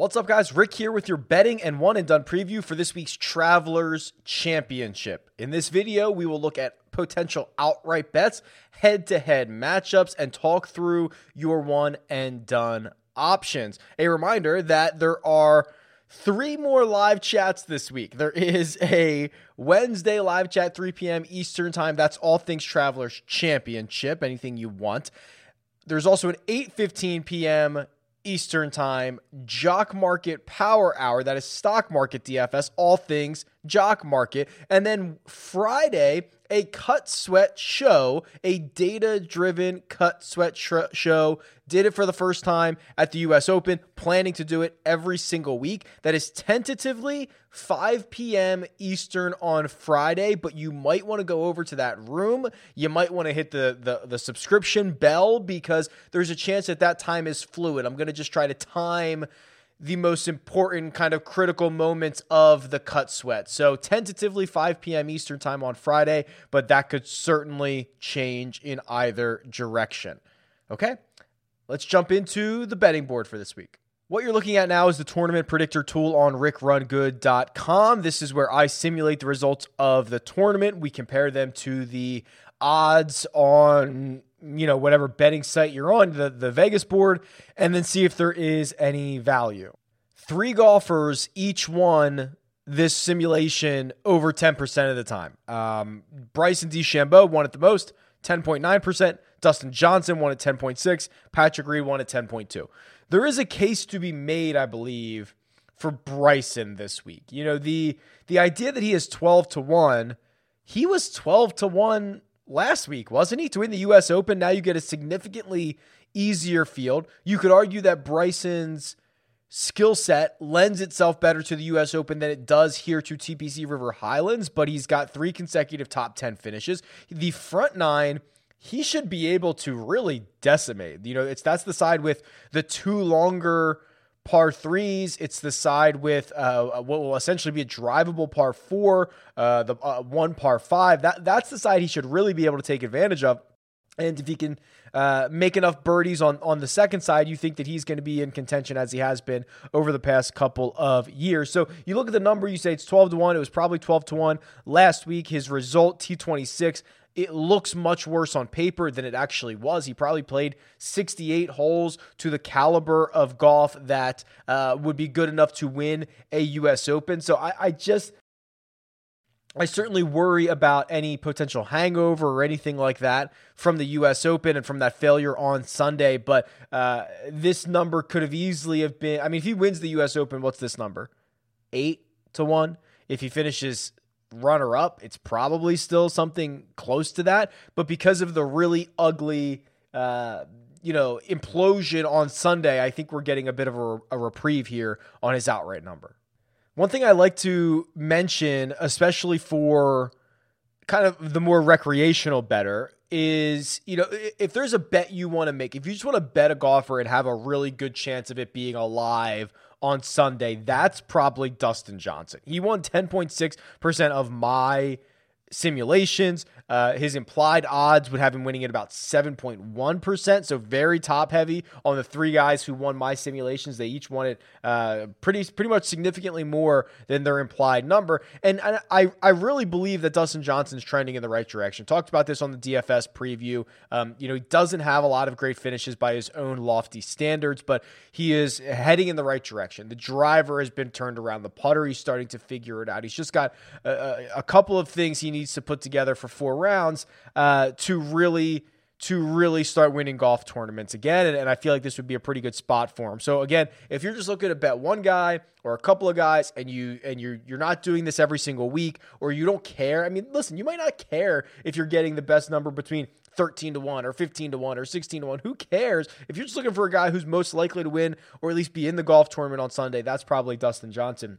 What's up, guys? Rick here with your betting and one and done preview for this week's Travelers Championship. In this video, we will look at potential outright bets, head to head matchups, and talk through your one and done options. A reminder that there are three more live chats this week. There is a Wednesday live chat, 3 p.m. Eastern Time. That's all things Travelers Championship, anything you want. There's also an 8:15 p.m. Eastern Time Jock Market Power Hour. That is Stock Market DFS, all things Jock Market. And then Friday, a cut sweat show, a data driven cut sweat sh- show. Did it for the first time at the US Open, planning to do it every single week. That is tentatively 5 p.m. Eastern on Friday, but you might want to go over to that room. You might want to hit the, the, the subscription bell because there's a chance that that time is fluid. I'm going to just try to time the most important kind of critical moments of the cut sweat. So tentatively 5 p.m. Eastern time on Friday, but that could certainly change in either direction. Okay, let's jump into the betting board for this week. What you're looking at now is the tournament predictor tool on rickrungood.com. This is where I simulate the results of the tournament. We compare them to the odds on you know whatever betting site you're on the the Vegas board and then see if there is any value. Three golfers each won this simulation over 10% of the time. Um, Bryson DeChambeau won it the most, 10.9%. Dustin Johnson won at 10.6. Patrick Reed won at 10.2. There is a case to be made, I believe, for Bryson this week. You know, the the idea that he is 12 to 1, he was 12 to 1 last week, wasn't he? To win the US Open, now you get a significantly easier field. You could argue that Bryson's skill set lends itself better to the US Open than it does here to TPC River Highlands, but he's got three consecutive top 10 finishes. The front nine he should be able to really decimate. You know, it's that's the side with the two longer par threes. It's the side with uh, what will essentially be a drivable par four, uh, the uh, one par five. That that's the side he should really be able to take advantage of. And if he can uh, make enough birdies on, on the second side, you think that he's going to be in contention as he has been over the past couple of years. So you look at the number, you say it's 12 to 1. It was probably 12 to 1 last week. His result, T26, it looks much worse on paper than it actually was. He probably played 68 holes to the caliber of golf that uh, would be good enough to win a U.S. Open. So I, I just. I certainly worry about any potential hangover or anything like that from the U.S. Open and from that failure on Sunday. But uh, this number could have easily have been. I mean, if he wins the U.S. Open, what's this number? Eight to one. If he finishes runner up, it's probably still something close to that. But because of the really ugly, uh, you know, implosion on Sunday, I think we're getting a bit of a, a reprieve here on his outright number. One thing I like to mention, especially for kind of the more recreational bettor, is you know if there's a bet you want to make, if you just want to bet a golfer and have a really good chance of it being alive on Sunday, that's probably Dustin Johnson. He won 10.6% of my simulations. Uh, his implied odds would have him winning at about 7.1%, so very top heavy on the three guys who won my simulations. They each won it uh, pretty pretty much significantly more than their implied number. And I, I really believe that Dustin Johnson's trending in the right direction. Talked about this on the DFS preview. Um, you know, he doesn't have a lot of great finishes by his own lofty standards, but he is heading in the right direction. The driver has been turned around. The putter, he's starting to figure it out. He's just got a, a couple of things he needs to put together for four rounds uh, to really to really start winning golf tournaments again. And, and, I feel like this would be a pretty good spot for him. So again, if you're just looking to bet one guy or a couple of guys and you and you're you're not doing this every single week or you don't care. I mean, listen, you might not care if you're getting the best number between 13 to 1 or 15 to 1 or 16 to 1. Who cares? If you're just looking for a guy who's most likely to win or at least be in the golf tournament on Sunday, that's probably Dustin Johnson.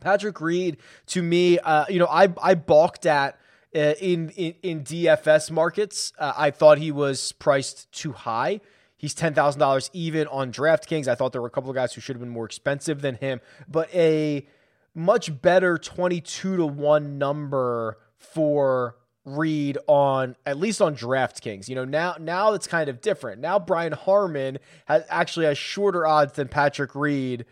Patrick Reed, to me, uh, you know, I I balked at in, in, in DFS markets. Uh, I thought he was priced too high. He's ten thousand dollars even on DraftKings. I thought there were a couple of guys who should have been more expensive than him, but a much better twenty-two to one number for Reed on at least on DraftKings. You know, now now it's kind of different. Now Brian Harman has actually has shorter odds than Patrick Reed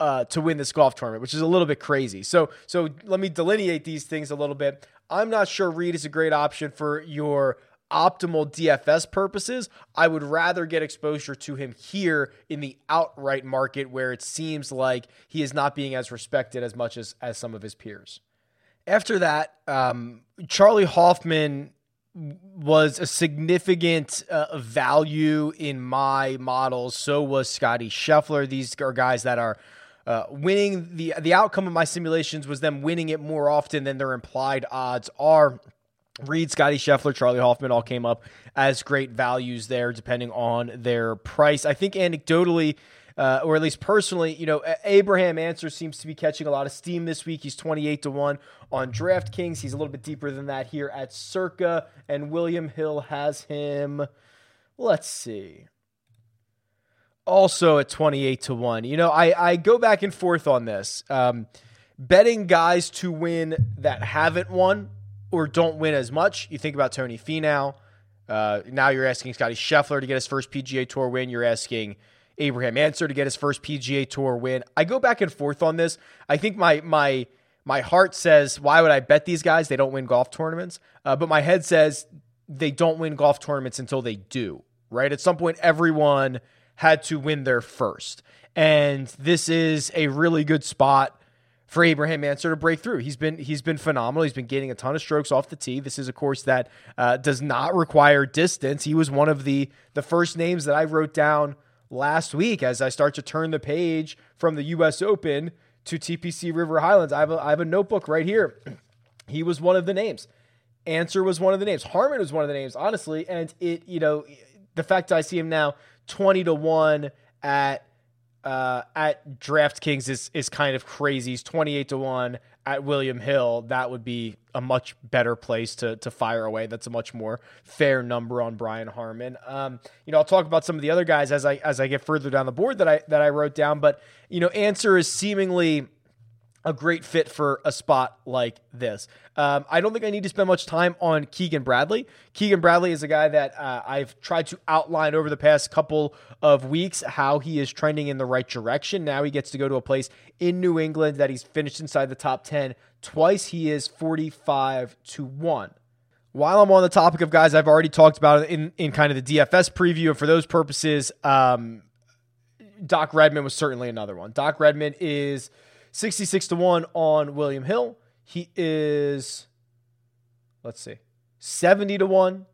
uh, to win this golf tournament, which is a little bit crazy. So, so let me delineate these things a little bit. I'm not sure Reed is a great option for your optimal DFS purposes. I would rather get exposure to him here in the outright market where it seems like he is not being as respected as much as, as some of his peers. After that, um, Charley Hoffman was a significant uh, value in my models. So was Scotty Scheffler. These are guys that are uh, winning the the outcome of my simulations was them winning it more often than their implied odds are. Reed, Scotty Scheffler, Charley Hoffman all came up as great values there, depending on their price. I think anecdotally, uh, or at least personally, you know, Abraham Ancer seems to be catching a lot of steam this week. He's 28 to 1 on DraftKings. He's a little bit deeper than that here at Circa. And William Hill has him, let's see, also at 28 to 1. You know, I, I go back and forth on this. Um, betting guys to win that haven't won or don't win as much. You think about Tony Finau. Uh, now you're asking Scotty Scheffler to get his first PGA Tour win. You're asking Abraham Ancer to get his first PGA Tour win. I go back and forth on this. I think my my my heart says, why would I bet these guys? They don't win golf tournaments. Uh, but my head says they don't win golf tournaments until they do. Right at some point, everyone had to win their first, and this is a really good spot for Abraham Ancer to break through. He's been he's been phenomenal. He's been getting a ton of strokes off the tee. This is a course that uh, does not require distance. He was one of the the first names that I wrote down last week as I start to turn the page from the U.S. Open to TPC River Highlands. I have a, I have a notebook right here. He was one of the names. Ancer was one of the names. Harman was one of the names, honestly. And it, you know, the fact I see him now 20 to 1 at uh, at DraftKings is is kind of crazy. He's 28 to 1 at William Hill. That would be a much better place to to fire away. That's a much more fair number on Brian Harman. Um, you know, I'll talk about some of the other guys as I as I get further down the board that I that I wrote down, but you know, Ancer is seemingly a great fit for a spot like this. Um, I don't think I need to spend much time on Keegan Bradley. Keegan Bradley is a guy that uh, I've tried to outline over the past couple of weeks how he is trending in the right direction. Now he gets to go to a place in New England that he's finished inside the top 10 twice. He is 45 to 1. While I'm on the topic of guys I've already talked about in, in kind of the DFS preview, and for those purposes, um, Doc Redman was certainly another one. Doc Redman is 66 to 1 on William Hill. He is, let's see, 70 to 1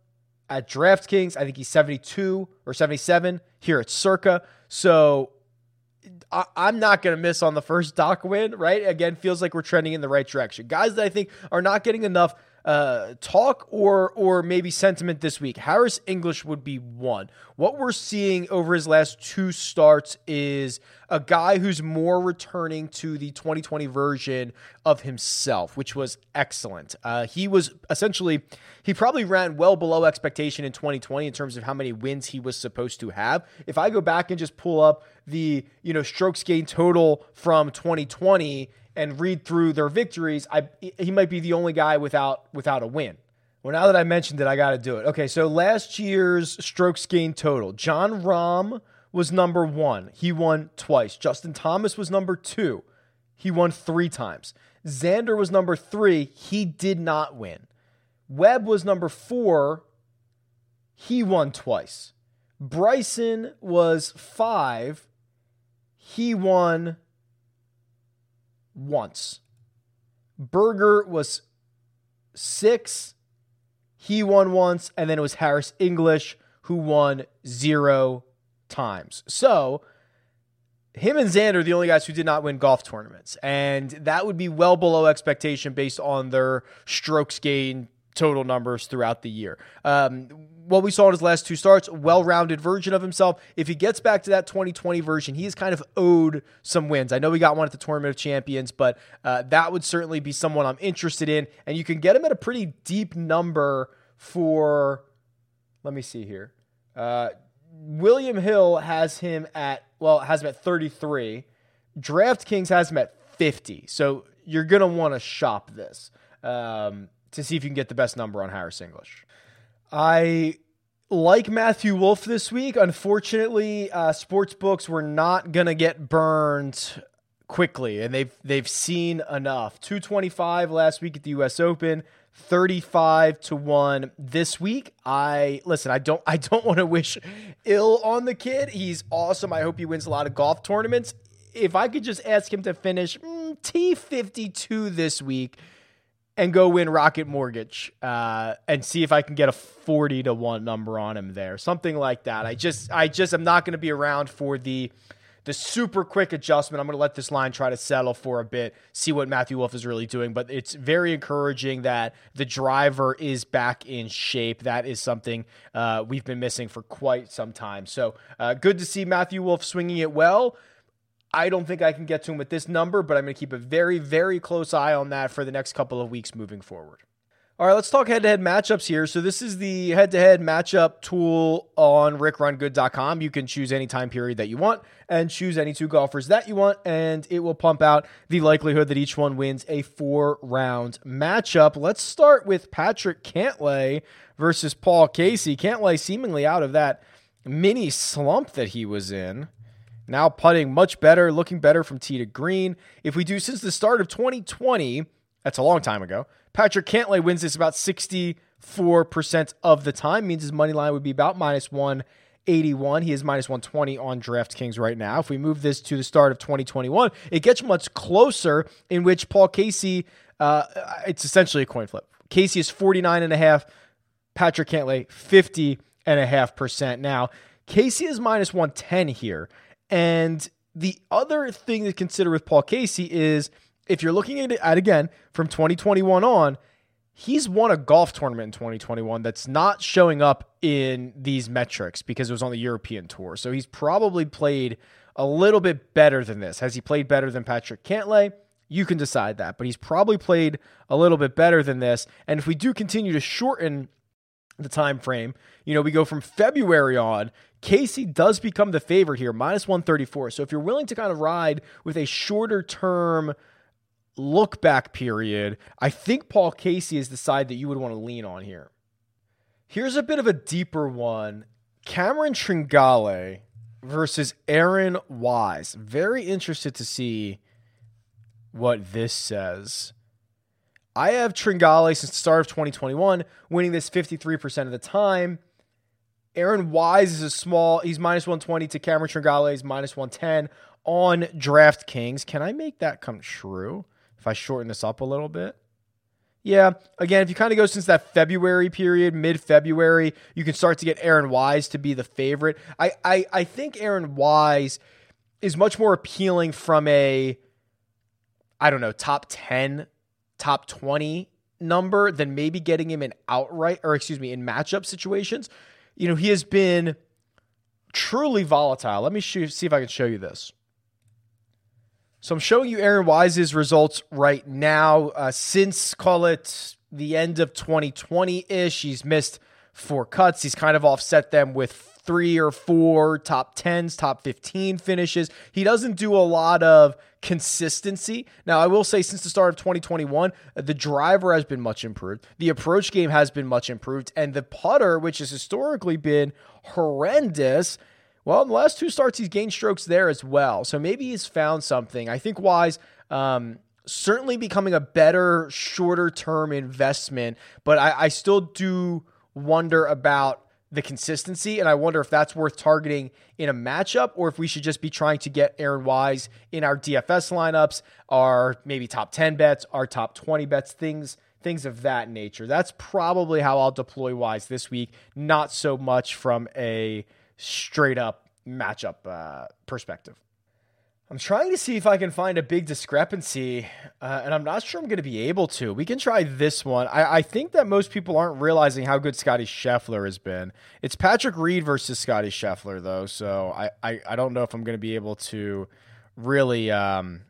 at DraftKings. I think he's 72 or 77 here at Circa. So I, am not going to miss on the first Doc win, right? Again, feels like we're trending in the right direction. Guys that I think are not getting enough uh, talk or or maybe sentiment this week. Harris English would be one. What we're seeing over his last two starts is a guy who's more returning to the 2020 version of himself, which was excellent. Uh, he was essentially he probably ran well below expectation in 2020 in terms of how many wins he was supposed to have. If I go back and just pull up the you know strokes gain total from 2020 and read through their victories, I he might be the only guy without without a win. Well, now that I mentioned it, I got to do it. Okay, so last year's strokes gained total, Jon Rahm was number one. He won twice. Justin Thomas was number two. He won three times. Xander was number three. He did not win. Webb was number four. He won twice. Bryson was five. He won once. Berger was six. He won once. And then it was Harris English who won zero times. So him and Xander are the only guys who did not win golf tournaments. And that would be well below expectation based on their strokes gained total numbers throughout the year. Um, what we saw in his last two starts, well-rounded version of himself. If he gets back to that 2020 version, he is kind of owed some wins. I know we got one at the Tournament of Champions, but uh, that would certainly be someone I'm interested in. And you can get him at a pretty deep number for. Let me see here. Uh, William Hill has him at well has him at 33. DraftKings has him at 50. So you're gonna want to shop this. Um, to see if you can get the best number on Harris English. I like Matthew Wolff this week. Unfortunately, uh, sports books were not going to get burned quickly, and they've they've seen enough. 225 last week at the U.S. Open. 35 to 1 this week. I listen, I don't I don't want to wish ill on the kid. He's awesome. I hope he wins a lot of golf tournaments. If I could just ask him to finish mm, T52 this week and go win Rocket Mortgage uh, and see if I can get a 40 to 1 number on him there. Something like that. I just I just am not going to be around for the the super quick adjustment. I'm going to let this line try to settle for a bit, see what Matthew Wolff is really doing. But it's very encouraging that the driver is back in shape. That is something uh, we've been missing for quite some time. So uh, good to see Matthew Wolff swinging it well. I don't think I can get to him with this number, but I'm going to keep a very, very close eye on that for the next couple of weeks moving forward. All right, let's talk head to head matchups here. So, this is the head to head matchup tool on rickrungood.com. You can choose any time period that you want and choose any two golfers that you want, and it will pump out the likelihood that each one wins a four round matchup. Let's start with Patrick Cantlay versus Paul Casey. Cantlay seemingly out of that mini slump that he was in. Now putting much better, looking better from tee to green. If we do since the start of 2020, that's a long time ago. Patrick Cantlay wins this about 64% of the time, means his money line would be about minus 181. He is minus 120 on DraftKings right now. If we move this to the start of 2021, it gets much closer, in which Paul Casey, uh, it's essentially a coin flip. Casey is 49.5, Patrick Cantlay, 50 and a half percent. Now, Casey is minus 110 here. And the other thing to consider with Paul Casey is if you're looking at it again from 2021 on, he's won a golf tournament in 2021 that's not showing up in these metrics because it was on the European tour. So he's probably played a little bit better than this. Has he played better than Patrick Cantlay? You can decide that, but he's probably played a little bit better than this. And if we do continue to shorten the time frame, you know, we go from February on, Casey does become the favorite here, minus 134. So if you're willing to kind of ride with a shorter term look back period, I think Paul Casey is the side that you would want to lean on here. Here's a bit of a deeper one Cameron Tringale versus Aaron Wise. Very interested to see what this says. I have Tringale since the start of 2021, winning this 53% of the time. Aaron Wise is a small, he's minus 120 to Cameron Tringale is minus 110 on DraftKings. Can I make that come true? if I shorten this up a little bit. Yeah, again, if you kind of go since that February period, mid February, you can start to get Aaron Wise to be the favorite. I, I, I think Aaron Wise is much more appealing from a, I don't know, top 10, top 20 number than maybe getting him in outright, or excuse me, in matchup situations. You know, he has been truly volatile. Let me see if I can show you this. So I'm showing you Aaron Wise's results right now. Uh, since call it the end of 2020 ish, he's missed four cuts. He's kind of offset them with three or four top 10s, top 15 finishes. He doesn't do a lot of consistency. Now, I will say since the start of 2021, the driver has been much improved. The approach game has been much improved. And the putter, which has historically been horrendous, well, in the last two starts, he's gained strokes there as well. So maybe he's found something. I think Wise um, certainly becoming a better shorter term investment, but I, I still do wonder about the consistency, and I wonder if that's worth targeting in a matchup or if we should just be trying to get Aaron Wise in our DFS lineups, our maybe top 10 bets, our top 20 bets, things things of that nature. That's probably how I'll deploy Wise this week, not so much from a straight up matchup uh, perspective. I'm trying to see if I can find a big discrepancy, uh, and I'm not sure I'm going to be able to. We can try this one. I, I, think that most people aren't realizing how good Scotty Scheffler has been. It's Patrick Reed versus Scotty Scheffler, though, so I, I, I don't know if I'm going to be able to really um,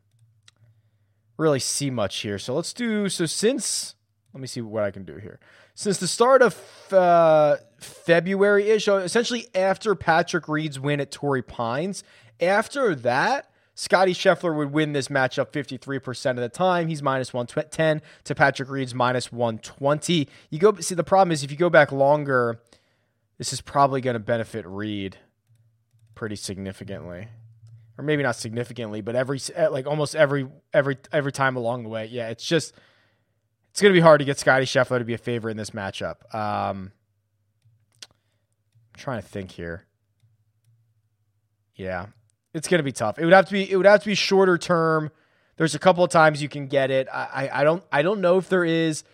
really see much here. So let's do so since let me see what I can do here since the start of uh, February ish, essentially after Patrick Reed's win at Torrey Pines. After that, Scotty Scheffler would win this matchup 53% of the time. He's minus 110 to Patrick Reed's minus 120. You go see the problem is if you go back longer, this is probably going to benefit Reed pretty significantly. or maybe not significantly, but every like almost every every every time along the way. Yeah, it's just it's going to be hard to get Scotty Scheffler to be a favorite in this matchup. Um, I'm trying to think here. Yeah, it's going to be tough. It would have to be it would have to be shorter term. There's a couple of times you can get it. I, I, don't I don't know if there is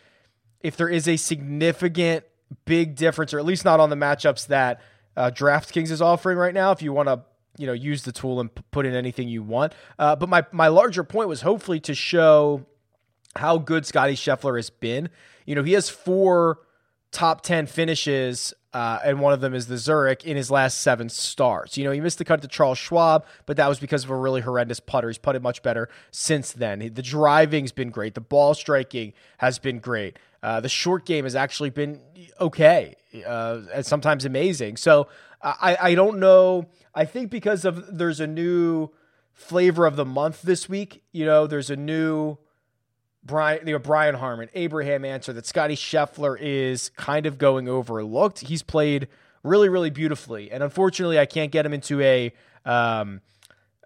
if there is a significant big difference, or at least not on the matchups that uh, DraftKings is offering right now. If you want to you know use the tool and p- put in anything you want, uh, but my my larger point was hopefully to show how good Scotty Scheffler has been. You know, he has four top 10 finishes, uh, and one of them is the Zurich in his last seven starts. You know, he missed the cut to Charles Schwab, but that was because of a really horrendous putter. He's putted much better since then. The driving's been great, the ball striking has been great. Uh, the short game has actually been okay, uh, and sometimes amazing. So I, I don't know. I think because of there's a new flavor of the month this week. You know, there's a new Brian, you know, Brian Harman, Abraham Ancer that Scotty Scheffler is kind of going overlooked. He's played really, really beautifully, and unfortunately, I can't get him into a um,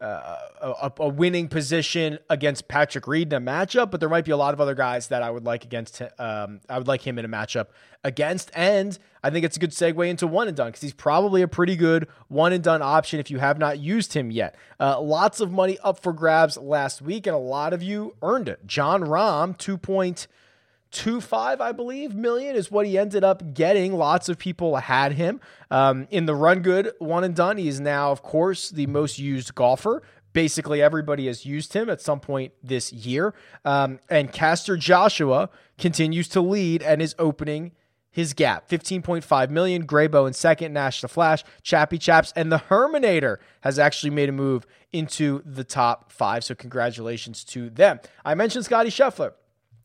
uh, a, a, winning position against Patrick Reed in a matchup, but there might be a lot of other guys that I would like against. Um, I would like him in a matchup against, and I think it's a good segue into one and done because he's probably a pretty good one and done option if you have not used him yet. Uh, lots of money up for grabs last week, and a lot of you earned it. Jon Rahm, two point two five, I believe, million is what he ended up getting. Lots of people had him um, in the run good one and done. He is now, of course, the most used golfer. Basically, everybody has used him at some point this year. Um, and Caster Joshua continues to lead and is opening his gap 15.5 million. Graybo in second, Nash the Flash, Chappy Chaps, and the Herminator has actually made a move into the top five. So, congratulations to them. I mentioned Scotty Scheffler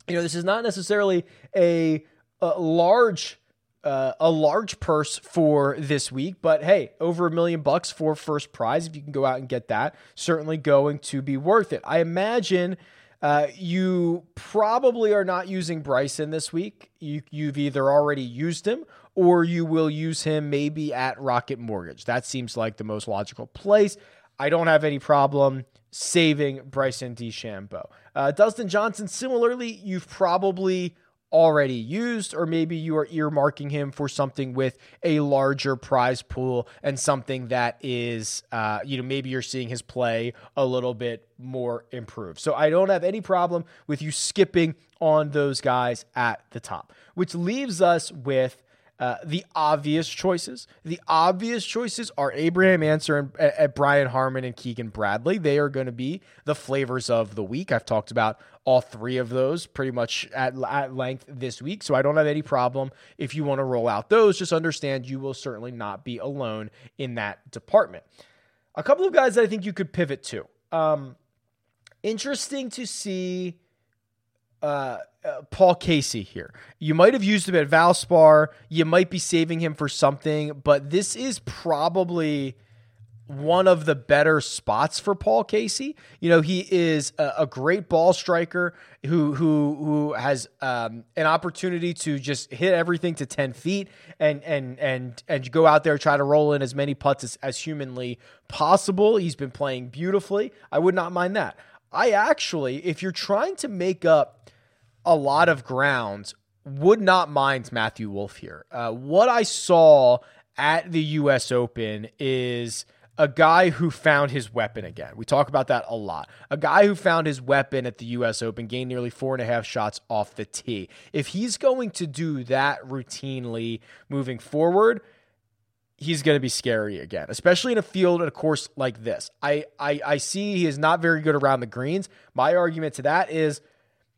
you know, this is not necessarily a, a large uh, a large purse for this week, but hey, over a million bucks for first prize. If you can go out and get that, certainly going to be worth it. I imagine uh, you probably are not using Bryson this week. You, you've either already used him or you will use him maybe at Rocket Mortgage. That seems like the most logical place. I don't have any problem saving Bryson DeChambeau. Uh, Dustin Johnson, similarly, you've probably already used, or maybe you are earmarking him for something with a larger prize pool and something that is, uh, you know, maybe you're seeing his play a little bit more improved. So I don't have any problem with you skipping on those guys at the top, which leaves us with uh, the obvious choices. The obvious choices are Abraham Ancer and uh, Brian Harman and Keegan Bradley. They are going to be the flavors of the week. I've talked about all three of those pretty much at, at length this week. So I don't have any problem if you want to roll out those. Just understand you will certainly not be alone in that department. A couple of guys that I think you could pivot to. Um, interesting to see uh, uh, Paul Casey here. You might have used him at Valspar. You might be saving him for something, but this is probably one of the better spots for Paul Casey. You know, he is a, a great ball striker who who who has um, an opportunity to just hit everything to ten feet and and and and go out there try to roll in as many putts as, as humanly possible. He's been playing beautifully. I would not mind that. I actually, if you're trying to make up a lot of ground. Would not mind Matthew Wolff here. Uh, what I saw at the U.S. Open is a guy who found his weapon again. We talk about that a lot. A guy who found his weapon at the U.S. Open, gained nearly four and a half shots off the tee. If he's going to do that routinely moving forward, he's going to be scary again, especially in a field and a course like this. I, I I see he is not very good around the greens. My argument to that is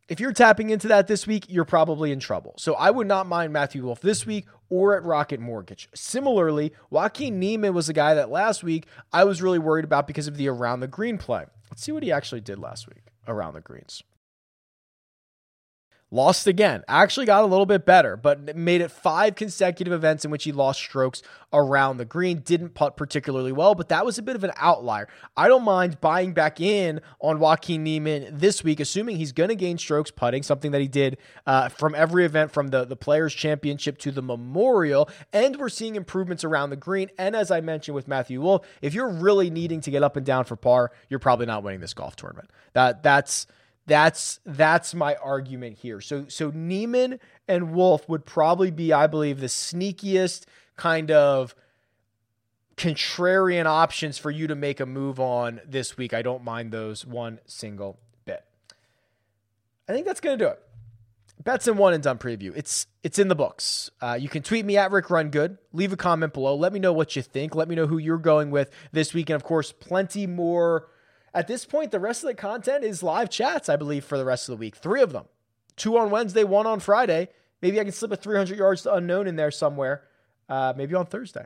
if you're tapping into that this week, you're probably in trouble. So I would not mind Matthew Wolff this week or at Rocket Mortgage. Similarly, Joaquin Niemann was a guy that last week I was really worried about because of the around the green play. Let's see what he actually did last week around the greens. Lost again. Actually got a little bit better, but made it five consecutive events in which he lost strokes around the green. Didn't putt particularly well, but that was a bit of an outlier. I don't mind buying back in on Joaquin Niemann this week, assuming he's going to gain strokes putting, something that he did uh, from every event from the, the Players' Championship to the Memorial. And we're seeing improvements around the green. And as I mentioned with Matthew Wolff, if you're really needing to get up and down for par, you're probably not winning this golf tournament. That That's that's that's my argument here. So so Niemann and Wolff would probably be, I believe, the sneakiest kind of contrarian options for you to make a move on this week. I don't mind those one single bit. I think that's to do it. Bets and one and done preview. It's it's in the books. Uh, you can tweet me at Rick Run Good. Leave a comment below. Let me know what you think. Let me know who you're going with this week, and of course, plenty more at this point, the rest of the content is live chats, I believe, for the rest of the week. Three of them. Two on Wednesday, one on Friday. Maybe I can slip a 300 yards to unknown in there somewhere. Uh, maybe on Thursday.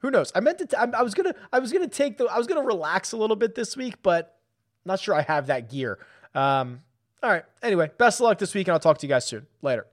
Who knows? I meant to. I was gonna. I was gonna take the. I was gonna relax a little bit this week, but not sure I have that gear. Um, all right. Anyway, best of luck this week, and I'll talk to you guys soon. Later.